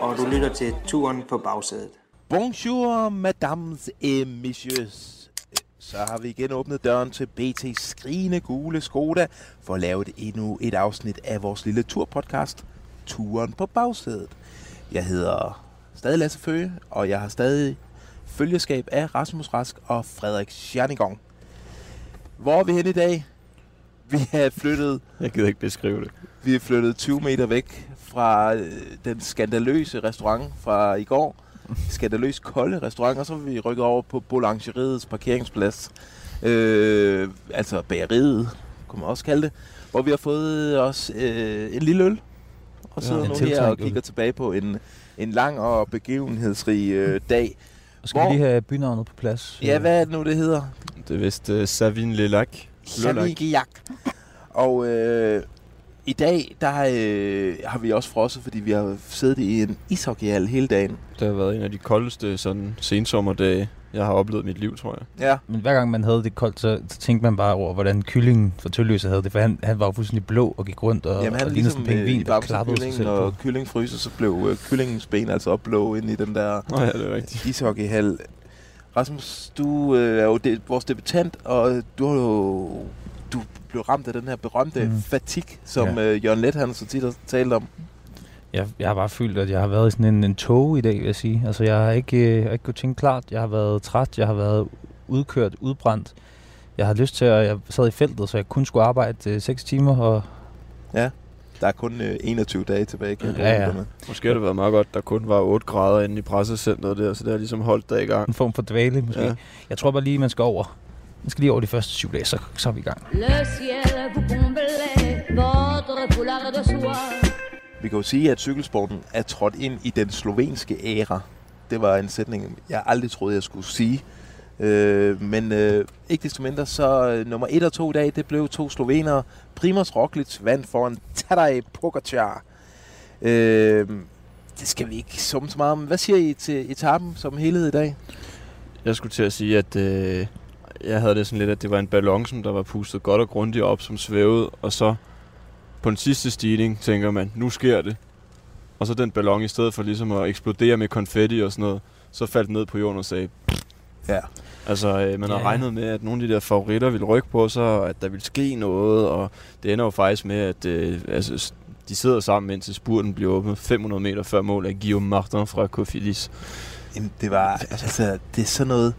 og du lytter til Turen på bagsædet. Bonjour, madames et messieurs. Så har vi igen åbnet døren til BT Skrigende Gule Skoda for at lave et endnu et afsnit af vores lille turpodcast, Turen på bagsædet. Jeg hedder stadig Lasse Føge, og jeg har stadig følgeskab af Rasmus Rask og Frederik Schernigong. Hvor er vi hen i dag? Vi er flyttet Jeg gider ikke beskrive det. vi er flyttet 20 meter væk fra øh, den skandaløse restaurant fra i går. Skandaløs kolde restaurant, og så er vi rykket over på Boulangeriets parkeringsplads. Øh, altså bageriet, kunne man også kalde det. Hvor vi har fået os øh, en lille øl. Og sidder en nu her og kigger tilbage på en, en lang og begivenhedsrig øh, dag. Skal Hvor- vi lige have bynavnet på plads? Ja, hvad er det nu, det hedder? Det er vist uh, Savin Lelac. Samigiak. Og øh, i dag, der øh, har vi også frosset, fordi vi har siddet i en ishockeyhal hele dagen. Det har været en af de koldeste sådan, sensommerdage, jeg har oplevet i mit liv, tror jeg. Ja, Men hver gang man havde det koldt, så, så tænkte man bare over, hvordan kyllingen for Tølløse havde det. For han, han var jo fuldstændig blå og gik rundt og, Jamen, han og lignede ligesom sådan en øh, pingvin, der klappede sig kyllingen, selv når på. kylling fryser, så blev øh, kyllingens ben altså blå ind i den der Nå ja, det er rigtigt. ishockeyhal. Rasmus, du øh, er jo de, vores debutant, og du har jo du blev ramt af den her berømte mm. Fatig, som Ja. øh, Jørgen Let han så tit har talt om. Jeg, jeg har bare følt, at jeg har været i sådan en, en tog i dag, vil jeg sige. Altså, jeg har ikke, øh, jeg har ikke kunnet tænke klart. Jeg har været træt, jeg har været udkørt, udbrændt. Jeg har lyst til at... Jeg sad i feltet, så jeg kun skulle arbejde øh, 6 timer, og Der er kun øh, 21 dage tilbage, kan Ja, ja. Måske har det været meget godt, der kun var 8 grader inde i pressecenteret der, så det har ligesom holdt dig i gang. en form for dvale, måske. Ja. Ja. Jeg tror bare lige, man skal over. Man skal lige over de første syv dage, så, så er vi i gang. Le ciel vous comblait, votre foulard de soie. Vi kan jo sige, at cykelsporten er trådt ind i den slovenske æra. Det var en sætning, jeg aldrig troede, jeg skulle sige. Øh, men øh, ikke desto mindre, så øh, nummer 1 og 2 i dag, det blev to slovenere. Primoz Roglic vandt foran Tadej Pogacar. Øh, det skal vi ikke summe så meget om. Hvad siger I til etappen som helhed i dag? Jeg skulle til at sige, at øh, jeg havde det sådan lidt, at det var en ballon, som der var pustet godt og grundigt op, som svævede, og så på den sidste stigning tænker man, nu sker det. Og så den ballon, i stedet for ligesom at eksplodere med konfetti og sådan noget, så faldt ned på jorden og sagde, Ja. Altså, øh, man har Ja. regnet med, at nogle af de der favoritter ville rykke på sig, og at der ville ske noget, og det ender jo faktisk med, at øh, altså, de sidder sammen, indtil spurten bliver åbnet 500 meter før mål af Guillaume Martin fra Cofidis. Jamen, det var, altså, det er sådan noget,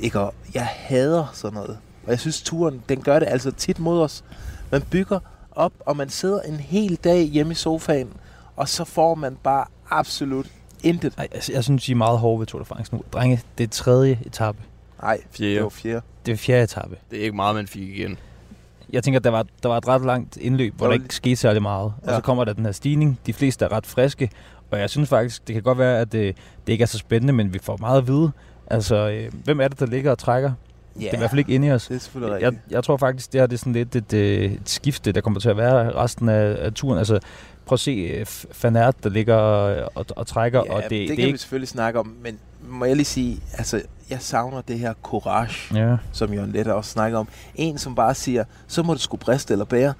ikke? Og jeg hader sådan noget. Og jeg synes, turen, den gør det altså tit mod os. Man bygger op, og man sidder en hel dag hjemme i sofaen, og så får man bare absolut intet. Ej, altså, jeg synes, I er meget hårde ved Tour de France nu. Drenge, det er tredje etape. Nej, Fjerde. det var fjerde. Det er fjerde etape. Det er ikke meget, man fik igen. Jeg tænker, der var, der var et ret langt indløb, hvor Der ikke skete særlig meget. Og Ja. så kommer der den her stigning. De fleste er ret friske. Og jeg synes faktisk, det kan godt være, at det, det ikke er så spændende, men vi får meget at vide. Altså, øh, hvem er det, der ligger og trækker? Ja, Det er i hvert fald ikke inde i os. det er selvfølgelig Jeg, rigtigt. jeg tror faktisk, det her det er sådan lidt et, øh, et skifte, der kommer til at være resten af, af turen. Altså, prøv at se øh, F- Van Aert, der ligger og, og, og trækker, Ja, og det, det, det, det kan vi ikke... selvfølgelig snakke om, men må jeg lige sige, altså, jeg savner det her courage. Ja. som Jørgen Lette også snakker om. En, som bare siger, så må det sgu briste eller bære.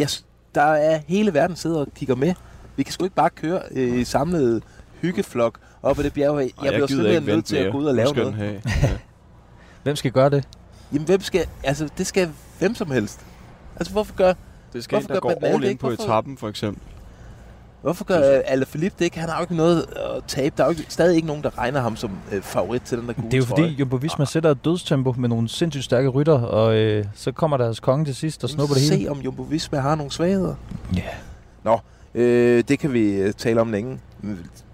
Yes, der er hele verden sidder og kigger med. Vi kan sgu ikke bare køre øh, i samlet hyggeflok op ad det bjerg. Jeg, Og jeg bliver simpelthen nødt til at gå ud og lave noget. Have. Hvem skal gøre det? Jamen, hvem skal, altså, det skal hvem som helst. Altså, hvorfor gør, Det skal Hvorfor en, der gør går all det in ikke? på Hvorfor- etappen, for eksempel. hvorfor gør øh, Alaphilippe det ikke? Han har jo ikke noget at tabe. Der er jo ikke, stadig ikke nogen, der regner ham som øh, favorit til den der gule Det er jo trøje. fordi, Jumbo Visma sætter et dødstempo med nogle sindssygt stærke rytter, og øh, så kommer deres konge til sidst og snupper det hele. Se, om Jumbo Visma har nogle svagheder. Ja. Øh, det kan vi øh, tale om længe.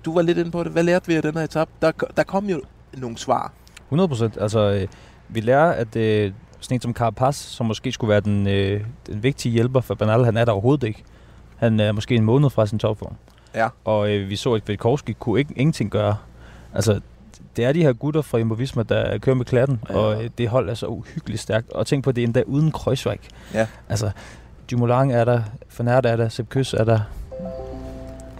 Du var lidt inde på det. Hvad lærte vi af den her etape? Der, der kom jo nogle svar. 100 procent. Altså, øh, vi lærer, at øh, sådan en som Carapaz, som måske skulle være den, øh, den vigtige hjælper for Bernal, han er der overhovedet ikke. Han er måske en måned fra sin topform. Ja. Og øh, vi så, at Kvetkovski kunne ikke, ingenting gøre. Altså, det er de her gutter fra Jumbo der kører med klatten, Ja. og øh, det hold er så uhyggeligt stærkt. Og tænk på, det endda uden Kreuzweig. Ja. Altså, Dumoulin er der, Aert er der, Sepp Kuss er der.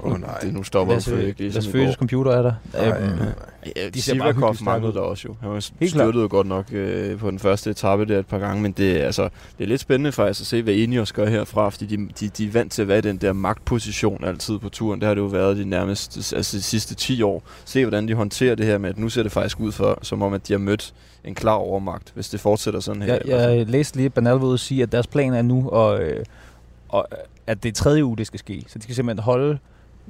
Åh, nej. Det nu stopper Lasse, for ikke Lasse ligesom Føles går. computer er der. Nej, Øhm, nej. Ja, de ser bare Sivakov manglede der også jo. Han var Helt styrtede jo godt nok øh, på den første etape der et par gange, men det, er, altså, det er lidt spændende faktisk at se, hvad Ineos gør herfra, fordi de, de, de er vant til at være i den der magtposition altid på turen. Det har det jo været de nærmeste, altså de sidste 10 år. Se, hvordan de håndterer det her med, at nu ser det faktisk ud for, som om, at de har mødt en klar overmagt, hvis det fortsætter sådan her. Jeg, jeg læste lige, at at sige, at deres plan er nu, og, øh, og, at det er tredje uge, det skal ske. Så de skal simpelthen holde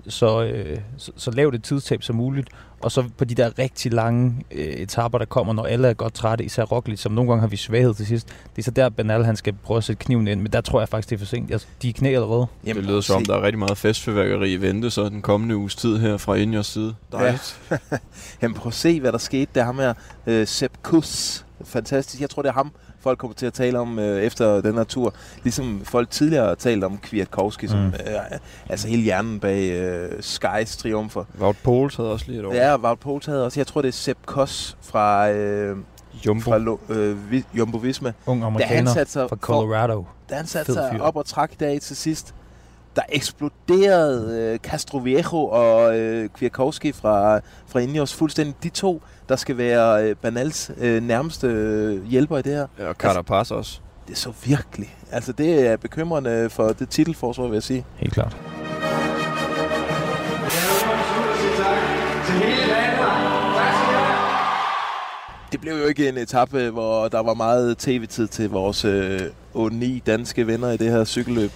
så, øh, så, så lavt et tidstab som muligt, og så på de der rigtig lange øh, etapper, der kommer, når alle er godt trætte, især Roglic, som nogle gange har vi svaghed til sidst. Det er så der, Bernal han skal prøve at sætte kniven ind, men der tror jeg faktisk, det er for sent. Altså, de er knæ allerede. det lyder som om, der er rigtig meget festfyrværkeri i vente, så den kommende uges tid her fra Ineos side. Dejligt. Jamen prøv at se, hvad der skete. Det er ham her, øh, Sepp Kuss. Fantastisk. Jeg tror, det er ham, folk kommer til at tale om øh, efter den her tur. Ligesom folk tidligere har talt om Kwiatkowski, som Mm. øh, altså hele hjernen bag øh, Skys triumfer. Wout Poels havde også lige et år. Ja, Wout Poels havde også. Jeg tror, det er Sepp Kuss fra, øh, Jumbo. fra øh, Vi- Jumbo Visma. Ung Da han amerikaner satte sig, fra for, Colorado. da han satte sig op og trak i dag til sidst, der eksploderede øh, Castroviejo og øh, Kwiatkowski fra, fra Ineos fuldstændig. De to, der skal være øh, Banals øh, nærmeste øh, hjælper i det her. Ja, og Carapaz også. Det er så virkelig. Altså, det er bekymrende for det titelforsvar, vil jeg sige. Helt klart. Det blev jo ikke en etape, hvor der var meget tv-tid til vores øh, 8-9 danske venner i det her cykelløb.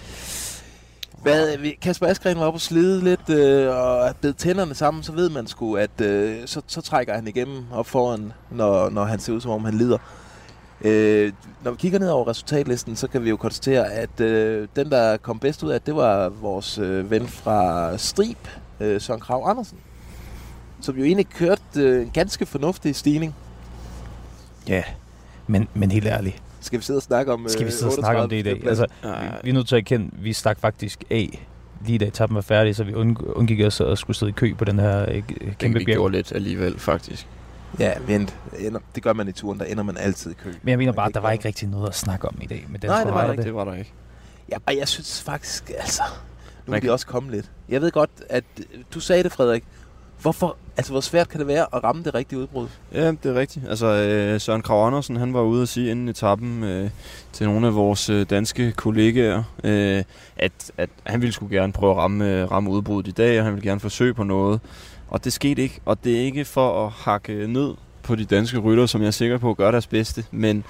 Hvad, øh, vi- Kasper Askren var oppe og slide lidt øh, og bed tænderne sammen, så ved man sgu, at øh, så, så trækker han igennem op foran, når, når han ser ud som om han lider. Øh, når vi kigger ned over resultatlisten, så kan vi jo konstatere, at øh, den, der kom bedst ud af, det var vores øh, ven fra Strib, øh, Søren Krav Andersen. Som jo egentlig kørte øh, en ganske fornuftig stigning. Ja, men, men helt ærligt. Skal vi sidde og snakke om... Skal vi øh, sidde og snakke om det i dag? 38. Altså, vi, er nødt til at erkende, vi stak faktisk af lige da etappen var færdig, så vi undg- undgik os at skulle sidde i kø på den her øh, Kæmpe kæmpe vi bjerg. gjorde lidt alligevel, faktisk. Ja, vent. Ender, det gør man i turen, der ender man altid i kø. Men jeg mener bare, at der ikke var ikke rigtig noget at snakke om i dag. Med Nej, det var der det. Det var der ikke. Ja, og jeg synes faktisk, altså... Nu Man kan- også komme lidt. Jeg ved godt, at du sagde det, Frederik. Hvorfor, altså hvor svært kan det være at ramme det rigtige udbrud? Ja, det er rigtigt. Altså, øh, Søren Krav Andersen, han var ude at sige inden etappen øh, til nogle af vores øh, danske kollegaer, øh, at, at han ville skulle gerne prøve at ramme, øh, ramme udbruddet i dag, og han ville gerne forsøge på noget. Og det skete ikke, og det er ikke for at hakke ned på de danske rytter, som jeg er sikker på gør deres bedste, men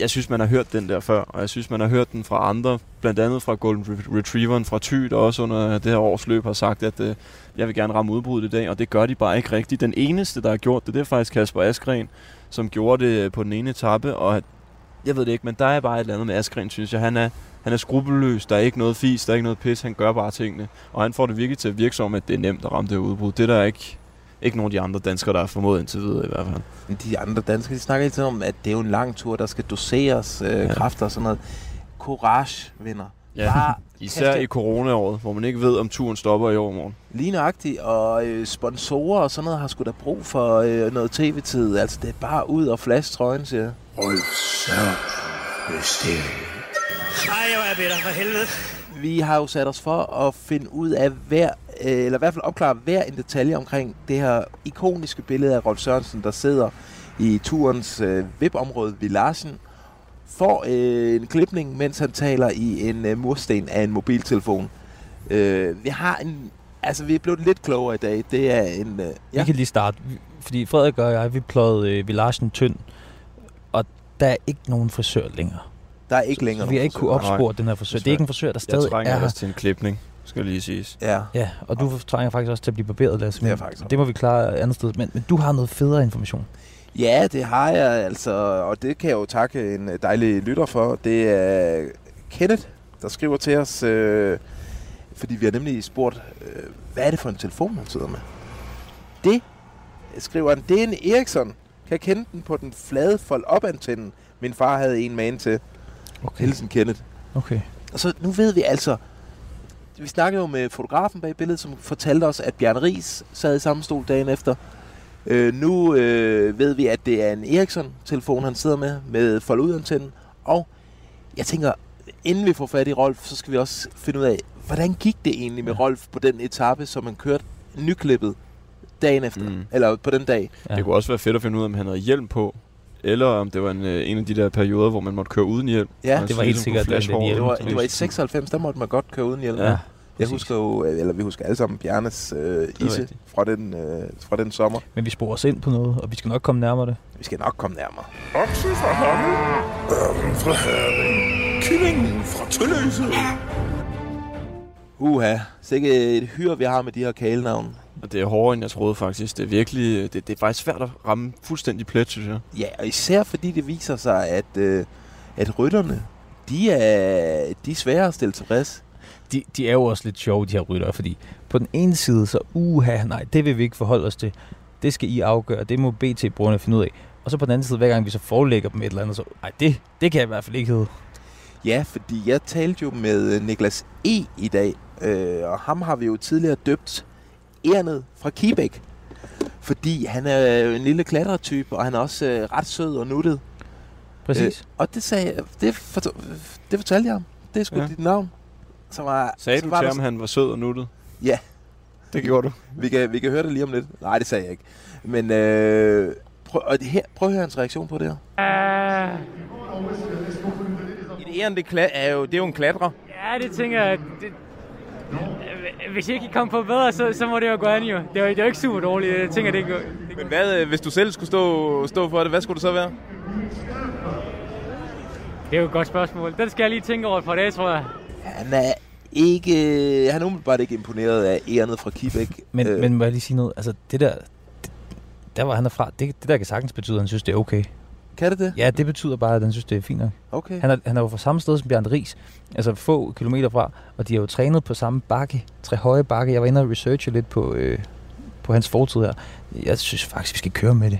jeg synes, man har hørt den der før, og jeg synes, man har hørt den fra andre, blandt andet fra Golden Retrieveren fra Thy, der også under det her års løb har sagt, at øh, jeg vil gerne ramme udbruddet i dag, og det gør de bare ikke rigtigt. Den eneste, der har gjort det, det er faktisk Kasper Askren, som gjorde det øh, på den ene etape, og at- jeg ved det ikke, men der er bare et eller andet med Askren, synes jeg. Han er, han er skrupelløs, der er ikke noget fis, der er ikke noget pis, han gør bare tingene. Og han får det virkelig til at virke som, at det er nemt at ramme det udbrud. Det er der ikke, ikke nogen af de andre danskere, der har formået indtil videre i hvert fald. Men de andre danskere, de snakker hele tiden om, at det er jo en lang tur, der skal doseres øh, Ja. kræfter og sådan noget. Courage, venner. Ja. Bare Især i coronaåret, hvor man ikke ved, om turen stopper i overmorgen. Lige nøjagtigt, og øh, sponsorer og sådan noget har sgu da brug for øh, noget tv-tid. Altså, det er bare ud og flash trøjen, siger jeg. Ej, jeg var bitter for helvede. Vi har jo sat os for at finde ud af hver, øh, eller i hvert fald opklare hver en detalje omkring det her ikoniske billede af Rolf Sørensen, der sidder i turens øh, VIP-område ved Larsen, får øh, en klipning, mens han taler i en øh, mursten af en mobiltelefon. Øh, vi har en, altså vi er blevet lidt klogere i dag. Det er en, øh, Ja. Vi kan lige starte, fordi Frederik og jeg, vi pløjede øh, Villagen tynd, og der er ikke nogen frisør længere. der er ikke længere Så vi har ikke kunne opspore den her frisør. Det er ikke en frisør, der Jeg stadig trænger er også til en klipning, skal lige siges. Ja, Ja, og du trænger faktisk også til at blive barberet, Lasse. Det er faktisk Det må vi klare andet sted. Men, men du har noget federe information. Ja, det har jeg altså, og det kan jeg jo takke en øh, dejlig lytter for. Det er Kenneth, der skriver til os, øh, fordi vi har nemlig spurgt, øh, hvad er det for en telefon, han sidder med? Det, skriver han, det er en Ericsson. Kan jeg kende den på den flade fold op antennen Min far havde en med ind til. Okay. Hilsen Kenneth. okay. Og så nu ved vi altså, vi snakkede jo med fotografen bag billedet, som fortalte os, at Bjørn Ries sad i samme stol dagen efter. Øh, nu øh, ved vi, at det er en Ericsson-telefon, han sidder med, med fold ud antennen. Og jeg tænker, inden vi får fat i Rolf, så skal vi også finde ud af, hvordan gik det egentlig med. Rolf på den etape, som han kørte nyklippet dagen efter, mm. eller på den dag. Ja. Det kunne også være fedt at finde ud af, om han havde hjelm på, eller om det var en, øh, en af de der perioder, hvor man måtte køre uden hjelm. Ja, det var helt ligesom sikkert den håret. det var, det var i 96, der måtte man godt køre uden hjelm. Ja. Jeg husker jo, eller vi husker alle sammen Bjarnes øh, isse rigtigt. fra den, øh, fra den sommer. Men vi sporer os ind på noget, og vi skal nok komme nærmere det. Vi skal nok komme nærmere. Okse fra Hammel, ørnen fra Herning, kyllingen fra Tølløse. Uha, sikke et hyr, vi har med de her kælenavne. Og det er hårdere, end jeg troede faktisk. Det er virkelig, det, det er faktisk svært at ramme fuldstændig plet, synes jeg. Ja, og især fordi det viser sig, at, øh, at rytterne, de er, de er svære at stille tilfreds. De, de er jo også lidt sjove, de her ryttere, fordi på den ene side, så uha, nej, det vil vi ikke forholde os til. Det skal I afgøre, det må BT-brugerne finde ud af. Og så på den anden side, hver gang vi så forelægger dem et eller andet, så nej, det, det kan jeg i hvert fald ikke hedde. Ja, fordi jeg talte jo med øh, Niklas E. i dag, øh, og ham har vi jo tidligere døbt Ernet fra Kibæk. Fordi han er en lille klatretype, og han er også øh, ret sød og nuttet. Præcis. Øh, og det, sagde, jeg- det, for, det fortalte jeg ham. Det er sgu Ja. dit navn. Så var, Sagde så du var til ham, han var sød og nuttet? Ja. Det gjorde du. Vi kan, vi kan høre det lige om lidt. Nej, det sagde jeg ikke. Men øh, prøv, og det her, prøv at høre hans reaktion på det her. Et æren, det er jo, det er jo en klatrer. Ja, det tænker jeg. Det, hvis ikke I kom på bedre, så, så må det jo gå an jo. Det er jo, det er jo ikke super dårligt. Jeg tænker, det går. Det Men hvad, øh, hvis du selv skulle stå, stå for det, hvad skulle det så være? Det er jo et godt spørgsmål. Den skal jeg lige tænke over et par dage, tror jeg. Han er ikke, han er umiddelbart ikke imponeret af Ernet fra Kibæk. Men, Øh, øh. men må jeg lige sige noget? Altså, det der, det, der hvor han er fra, det, det der kan sagtens betyde, at han synes, det er okay. Kan det det? Ja, det betyder bare, at han synes, det er fint nok. Okay. Han er, han er jo fra samme sted som Bjørn Ries, altså få kilometer fra, og de har jo trænet på samme bakke, tre høje bakke. Jeg var inde og researche lidt på, øh, på hans fortid her. Jeg synes faktisk, vi skal køre med det.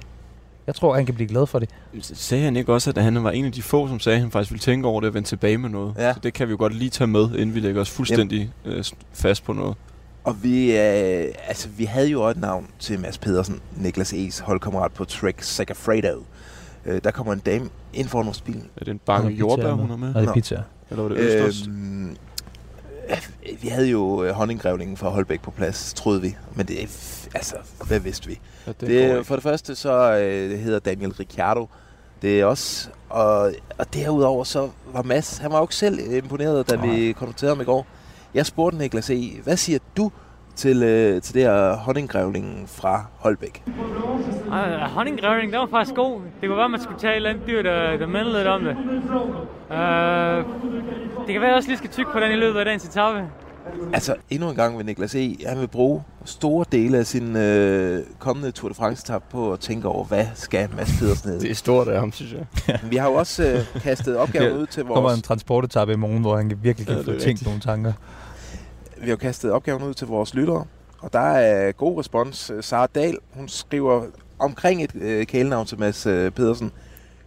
Jeg tror, han kan blive glad for det. Sagde han ikke også, at han var en af de få, som sagde, at han faktisk ville tænke over det og vende tilbage med noget? Ja. Så det kan vi jo godt lige tage med, inden vi lægger os fuldstændig øh, fast på noget. Og vi, øh, altså, vi havde jo også et navn til Mads Pedersen, Niklas E's holdkammerat på Trek Sagafredo. Øh, der kommer en dame ind foran vores bil. Er det en bakke er jordbær, hun er med? Det er Nå. pizza. Eller var det østers? Øhm, øh, vi havde jo øh, honninggrævlingen fra Holbæk på plads, troede vi. Men det er, altså, hvad vidste vi? ja, det Det, det for det første så øh, det hedder Daniel Ricciardo. Det er også, og, og derudover så var Mads, han var jo ikke selv imponeret, da vi konfronterede ham i går. Jeg spurgte Niklas E., hvad siger du til, øh, til det her honninggrævlingen fra Holbæk? Uh, honninggrævling, den var faktisk god. Det kunne være, man skulle tage et eller andet dyr, der, der mindede lidt om det. Uh, det kan være, at jeg også lige skal tykke på den i løbet af dagens etape. Altså, endnu en gang vil Niklas E., han vil bruge store dele af sin øh, kommende Tour de france på at tænke over, hvad skal Mads Pedersen hedde? Det er stort af ham, synes jeg. Vi har jo også øh, kastet opgaven ud til Der kommer vores... en transportetappe i morgen, hvor han kan virkelig kan Ja, få tænkt nogle tanker. Vi har jo kastet opgaven ud til vores lyttere, og der er god respons. Sara Dahl, hun skriver omkring et øh, kælenavn til Mads øh, Pedersen.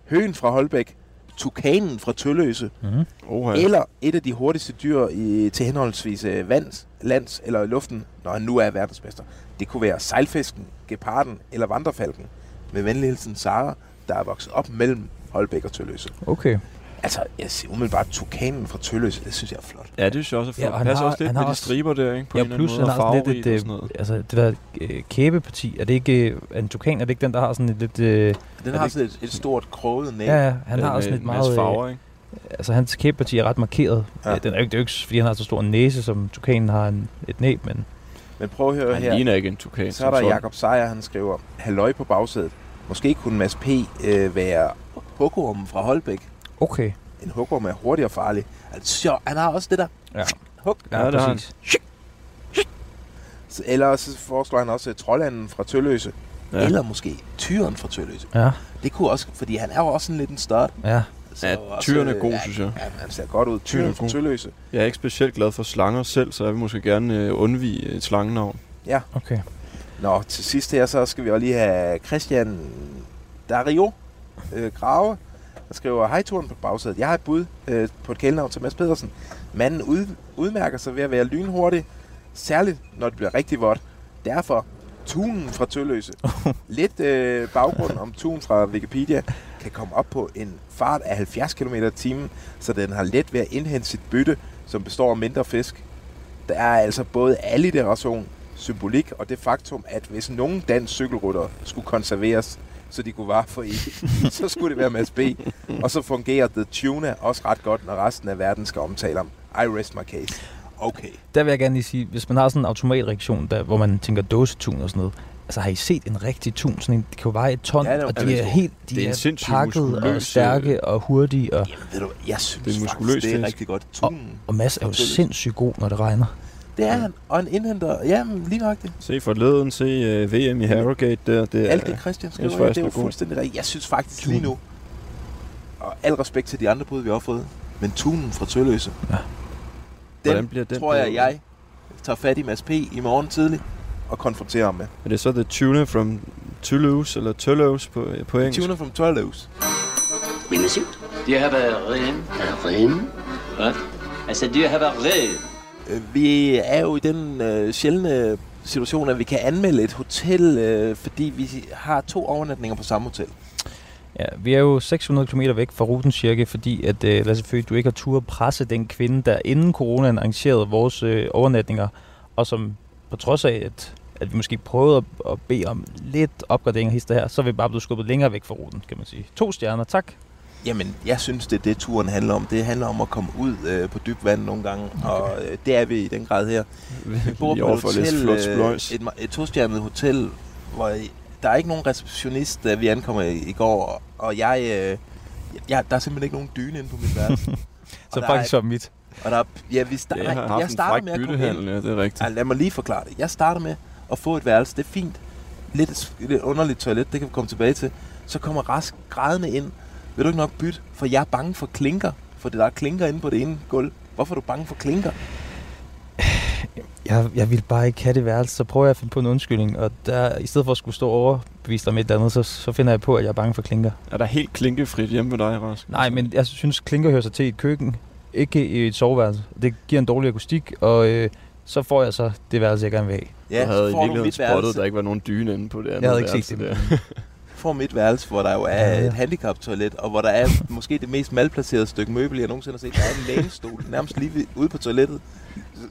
Høen fra Holbæk, Tukanen fra Tølløse, Mm-hmm. Oha. ja. eller et af de hurtigste dyr i, til henholdsvis øh, vands, lands eller i luften, når han nu er verdensmester. Det kunne være sejlfisken, geparden eller vandrefalken. Med venlig hilsen Sara, der er vokset op mellem Holbæk og Tølløse. Okay. Altså, jeg siger umiddelbart Tukanen fra Tølløse, det synes jeg er flot. Ja, det synes jeg også er flot. Ja, og han passer har- også lidt han med de også- striber der, ikke? På Ja, en eller plus anden han måde, har og sådan lidt et, og sådan noget. øh, altså det der øh, kæbeparti, er det ikke, øh, en tukan, er det ikke den, der har sådan et lidt, øh, Den har det- sådan et, et stort kroget næb. ja, ja, han Ja, har sådan et en meget, øh, farver, ikke? altså hans kæbeparti er ret markeret. Ja. Ja. Den er jo ikke, det er jo ikke, fordi han har så stor en næse, som tukanen har en, et næb, men Men prøv at høre Han her. ligner ikke en tukan. Så er der Jakob Sejer, han skriver, halløj på bagsædet. Måske kunne Mads P. Øh, være hugormen fra Holbæk. Okay. En hugorm er hurtig og farlig. Altså, han har også det der. Ja. Hug. Ja, det har han. præcis. Så- Eller så foreslår han også øh, troldanden fra Tølløse. Ja. Ja. Eller måske tyren fra Tølløse. Ja, Det kunne også, fordi han er jo også sådan lidt en start. ja. Så Ja, også, tyren er øh, god, ja, synes jeg. Ja, han ser godt ud. Tyren Tyren fra. Tølløse. Jeg er ikke specielt glad for slanger selv, så jeg vil måske gerne øh, undvige et slangenavn. Okay. Nå, til sidst her, så skal vi også lige have Christian Dario øh, Grave, der skriver, hej turen på bagsædet. Jeg har et bud øh, på et kælenavn til Mads Pedersen. Manden ud, udmærker sig ved at være lynhurtig, særligt når det bliver rigtig vådt. Derfor Tunen fra Tølløse. Lidt øh, baggrund om tunen fra Wikipedia kan komme op på en fart af 70 km i timen, så den har let ved at indhente sit bytte, som består af mindre fisk. Der er altså både alliteration, symbolik og det faktum, at hvis nogen dansk cykelrytter skulle konserveres, så de kunne vare for evigt, så skulle det være Mads B. Og så fungerer The Tuna også ret godt, når resten af verden skal omtale om. I rest my case. Okay. Der vil jeg gerne lige sige, hvis man har sådan en automatreaktion, der, hvor man tænker dåsetun og sådan noget, altså har I set en rigtig tun? Sådan en, det kan jo veje et ton, Ja, det er og de er stor. helt de Det er er sindssygt pakket og muskuløs, stærke og hurtige. Og, Jamen, ved du, jeg synes Det er en faktisk, muskuløs det er rigtig godt. Tunen. og Mads er jo sindssygt god, når det regner. Det er han. Og en indhenter. Jamen, lige nok det. Se forleden, se uh, VM i Harrogate der. Det er, Alt det, Christian skriver, faktisk, det er jo er fuldstændig rigtigt. Jeg synes faktisk lige nu, og al respekt til de andre bud, vi har fået, men tunen fra Tølløse, Ja. den, Hvordan bliver den tror jeg, jeg tager fat i Mads P. i morgen tidlig og konfronterer ham med. Er det så The Tuna from Toulouse, eller Toulouse på, på engelsk? Tuner from Tølløse. Oui, monsieur. Do you have a room? A room? What? I said, do you have a room? Vi er jo i den øh, sjældne situation, at vi kan anmelde et hotel, øh, fordi vi har to overnatninger på samme hotel. Ja, vi er jo 600 km væk fra ruten cirka, fordi at øh, lad Lasse Føge, du ikke har tur presse den kvinde, der inden coronaen arrangerede vores øh, overnatninger, og som på trods af, at, at vi måske prøvede at, at bede om lidt opgradering af hister her, så er vi bare blevet skubbet længere væk fra ruten, kan man sige. To stjerner, tak. Jamen, jeg synes, det er det, turen handler om. Det handler om at komme ud øh, på dybt vand nogle gange, okay. og øh, det er vi i den grad her. Vi bor på et hotel, flot øh, et, et tostjernet hotel, hvor der er ikke nogen receptionist, da vi ankommer i, i går, og jeg, øh, jeg, der er simpelthen ikke nogen dyne inde på mit værelse. Så faktisk var mit. Og der, er- ja, vi start, Det har jeg starter med at komme ind. ja, det er rigtigt. Ej, lad mig lige forklare det. Jeg starter med at få et værelse. Det er fint. Lidt, lidt underligt toilet, det kan vi komme tilbage til. Så kommer Rask grædende ind. Vil du ikke nok bytte? For jeg er bange for klinker. For det der er klinker inde på det ene gulv. Hvorfor er du bange for klinker? Jeg, jeg vil bare ikke have det værelse, så prøver jeg at finde på en undskyldning, og der, i stedet for at skulle stå overbevist om et eller andet, så, så finder jeg på, at jeg er bange for klinker. Er der helt klinkefrit hjemme med dig, Rask? Nej, men jeg synes, klinker hører sig til i et køkken, ikke i et soveværelse. Det giver en dårlig akustik, og øh, så får jeg så det værelse, jeg gerne vil have. Ja, du havde i virkeligheden spottet, værelse. der ikke var nogen dyne inde på det andet Jeg havde ikke værelse set det. der. får mit værelse, hvor der jo er Ja, ja. et handicaptoilet, og hvor der er måske det mest malplacerede stykke møbel, jeg nogensinde har set. Der er en lænestol nærmest lige ved, ude på toilettet,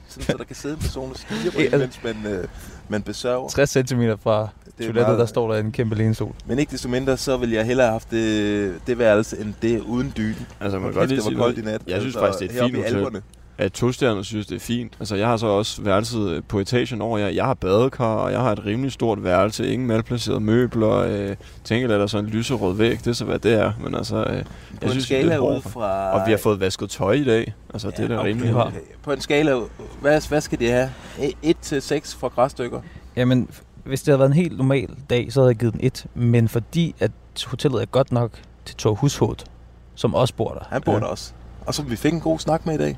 sådan, så der kan sidde en person og stige på en, mens man, øh, man besørger. 60 cm fra Det toilettet, meget- der står der en kæmpe lænestol. Men ikke desto mindre, så vil jeg hellere have haft det, det værelse, end det uden dyne. Altså, man kan godt det var koldt i nat. Jeg synes Altså, faktisk, det er et fint i hotel. At tostjerner synes, det er fint. Altså, jeg har så også værelset øh, på etagen over jer. Jeg har badekar, og jeg har et rimelig stort værelse. Ingen malplacerede møbler. Øh, tænker, at der er sådan en lyserød væg. Det er så, hvad det er. Men altså, øh, På jeg en synes, skala det er ud fra... Og vi har fået vasket tøj i dag. Altså, det er da okay, rimelig okay. På en skala, hvad, hvad skal det have? 1 til 6 for græsstykker? Jamen, hvis det havde været en helt normal dag, så havde jeg givet den et. Men fordi at hotellet er godt nok til Thor Hushoved, som også bor der, Han bor ja. der også. Og så vi fik en god snak med i dag.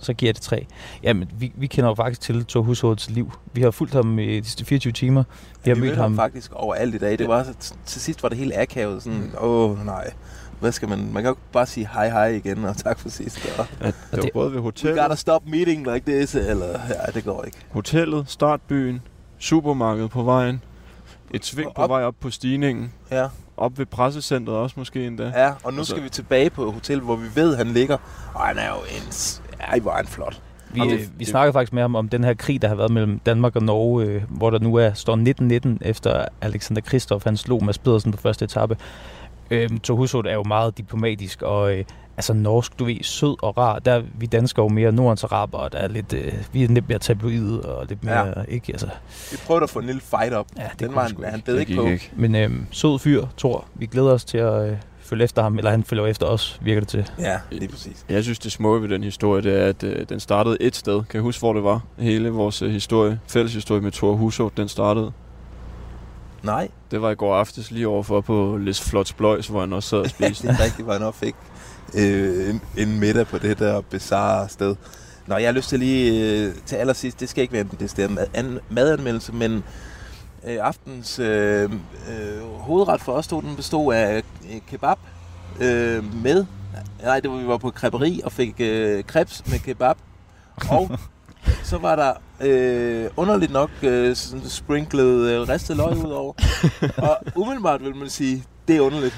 Så giver det tre. Jamen, vi, vi kender jo faktisk til Thor Hushoveds liv. Vi har fulgt ham i de sidste 24 timer. Vi har vi mødt ham faktisk overalt i dag. Det var, så- til sidst var det helt akavet. Sådan, åh oh, nej, hvad skal man... Man kan jo ikke bare sige hej hej igen, og tak for sidst. Og, At det var det- både ved we hotellet, gotta stop meeting like this, eller... Ja, det går ikke. hotellet, startbyen, supermarkedet på vejen, et sving på vej op på stigningen, Ja, op ved pressecentret også måske endda. ja og nu Altså- skal vi tilbage på hotel, hvor vi ved, han ligger. Og han er jo en... Ej, hvor er han flot. Vi, Og øh, det- vi det- snakkede faktisk med ham om den her krig, der har været mellem Danmark og Norge, øh, hvor der nu er står 19-19 efter Alexander Kristoff, han slog Mads Pedersen på første etape. Øhm, Thor Hushovd er jo meget diplomatisk, og øh, altså norsk, du ved, sød og rar. Der er vi danskere jo mere nordens araber, der er lidt, øh, vi er lidt mere tabloide og lidt mere, ja. ikke? Altså, Vi prøvede at få en lille fight op. ja, det Den var han, han ikke. bed Det ikke på. ikke. Men øhm, sød fyr, Thor. Vi glæder os til at øh, følge efter ham, eller han følger efter os, virker det til. Ja, lige præcis. Jeg synes, det smukke ved den historie, det er, at øh, den startede et sted. Kan jeg huske, hvor det var? Hele vores øh, historie, fælles historie med Thor Hushovd, den startede. Nej, Det var i går aftes lige overfor på Les Flots Bløjs, hvor han også sad og spiste. det er rigtigt, hvor han også fik øh, en, en middag på det der bizarre sted. Nå, jeg har lyst til lige øh, til allersidst, det skal ikke være en decideret mad, an, madanmeldelse, men øh, aftens øh, øh, hovedret for os to, den bestod af øh, kebab øh, med, nej, det var, vi var på kreperi og fik øh, krebs med kebab, og så var der øh, underligt nok øh, sådan sprinklet øh, ristet løg ud over. og umiddelbart vil man sige, det er underligt.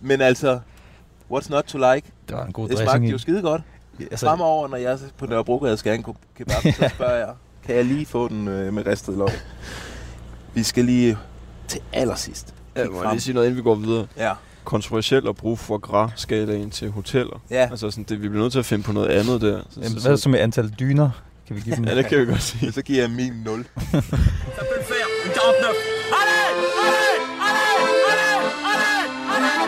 Men altså, what's not to like? Det var en god Det dressing smagte i. jo skide godt. Altså, Fremover, når jeg på Nørrebrogade skal have en kebab, så spørger jeg, kan jeg lige få den øh, med ristet løg? Vi skal lige til allersidst. Ja, må jeg lige sige noget, inden vi går videre. Ja. Kontroversielt at bruge foie gras-skalaen til hoteller. Ja. Altså sådan, det, vi bliver nødt til at finde på noget andet der. Så, Jamen, hvad så med antal dyner? Kan vi give dem? Ja, det kan vi godt sige. Så giver jeg min 0. Ça peut le faire, une 49. Allez, allez, allez, allez, allez,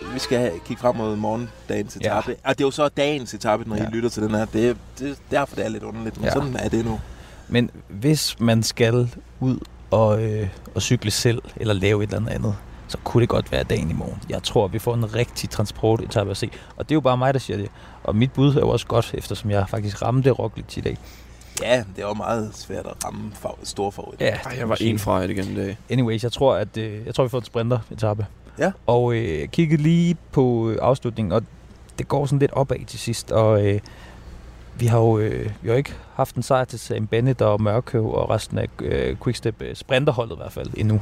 allez Vi skal have- kigge frem mod morgendagens Ja. etape. Og det er jo så dagens etape, når Ja. I lytter til den her. Det det er derfor, det er lidt underligt, men Ja. sådan er det nu. Men hvis man skal ud og, øh, og cykle selv, eller lave et eller andet andet, så kunne det godt være dagen i morgen. Jeg tror, vi får en rigtig transportetappe at se. Og det er jo bare mig, der siger det. Og mit bud er jo også godt, eftersom jeg faktisk ramte Roglic i dag. Ja, det er jo meget svært at ramme for, store favoritter. Ja, Ej, jeg var en fra et igen i dag. Anyways, jeg tror, at øh, jeg tror, vi får en sprinter-etappe. Ja. Og øh, kiggede lige på afslutningen, og det går sådan lidt opad til sidst. Og øh, vi har jo øh, vi har ikke haft en sejr til Sam Bennett og Mørkøv og resten af øh, Quickstep øh, sprinterholdet i hvert fald endnu.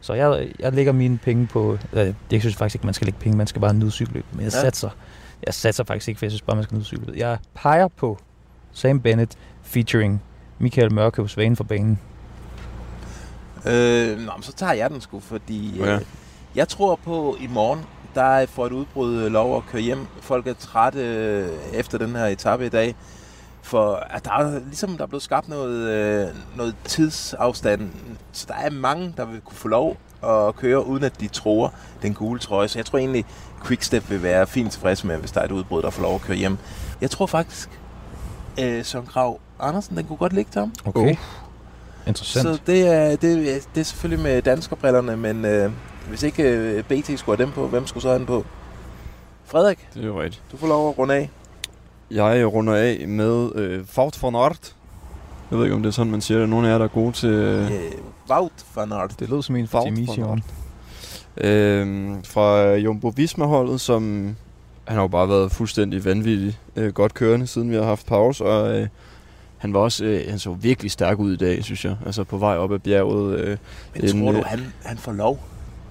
Så jeg, jeg lægger mine penge på... Øh, jeg synes faktisk ikke, man skal lægge penge, man skal bare nyde cykelløb. Men jeg Ja. satser, jeg satser faktisk ikke, for jeg synes bare, man skal nyde cykelløb. Jeg peger på Sam Bennett featuring Michael Mørkøv Svane for banen. Øh, nå, men så tager jeg den sgu, fordi Ja. øh, jeg tror på i morgen, der får et udbrud lov at køre hjem. Folk er trætte øh, efter den her etape i dag. For at der er ligesom der er blevet skabt noget, øh, noget tidsafstand. Så der er mange, der vil kunne få lov at køre, uden at de tror den gule trøje. Så jeg tror egentlig, Quickstep vil være fint tilfreds med, hvis der er et udbrud, der får lov at køre hjem. Jeg tror faktisk, øh, Søren Krav Andersen, den kunne godt ligge til ham. Okay. Interessant. Så det er, det, er- det er selvfølgelig med danskerbrillerne, men øh, hvis ikke øh, BT skulle have dem på, hvem skulle så have den på? Frederik, Det er jo rigtigt. du får lov at runde af. Jeg runder af med øh, Faut von Art. Jeg ved ikke, om det er sådan, man siger det. Nogle af jer, der er gode til... Øh, Øh, Wout van Aert. Det lød som en fra van Mission. øh, fra Jumbo Visma-holdet, som... Han har jo bare været fuldstændig vanvittig øh, godt kørende, siden vi har haft pause, og øh, han var også, øh, han så virkelig stærk ud i dag, synes jeg. Altså på vej op ad bjerget. Øh, Men en, tror du, øh, han, han får lov?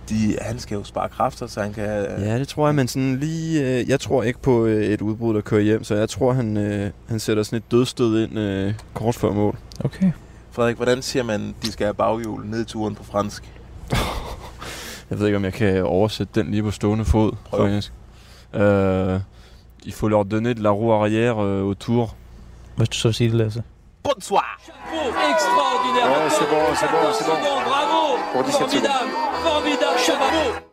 De, han skal jo spare kræfter, så han kan... Øh, Ja, det tror jeg, men sådan lige... Øh, jeg tror ikke på øh, et udbrud, der kører hjem, så jeg tror, han, øh, han sætter sådan et dødstød ind øh, kort før mål. Okay. Frederik, hvordan siger man, de skal have baghjul ned i turen på fransk? Jeg ved ikke, om jeg kan oversætte den lige på stående fod, Prøv. faktisk. Øh, il faut leur donner de la roue arrière øh, autour. Hvis du så sige det, Lasse. Bonsoir! Extraordinaire. Ouais, c'est bon, c'est bon, c'est bon. Bravo. Pour 17 secondes. Formidable. Formidable. Chapeau.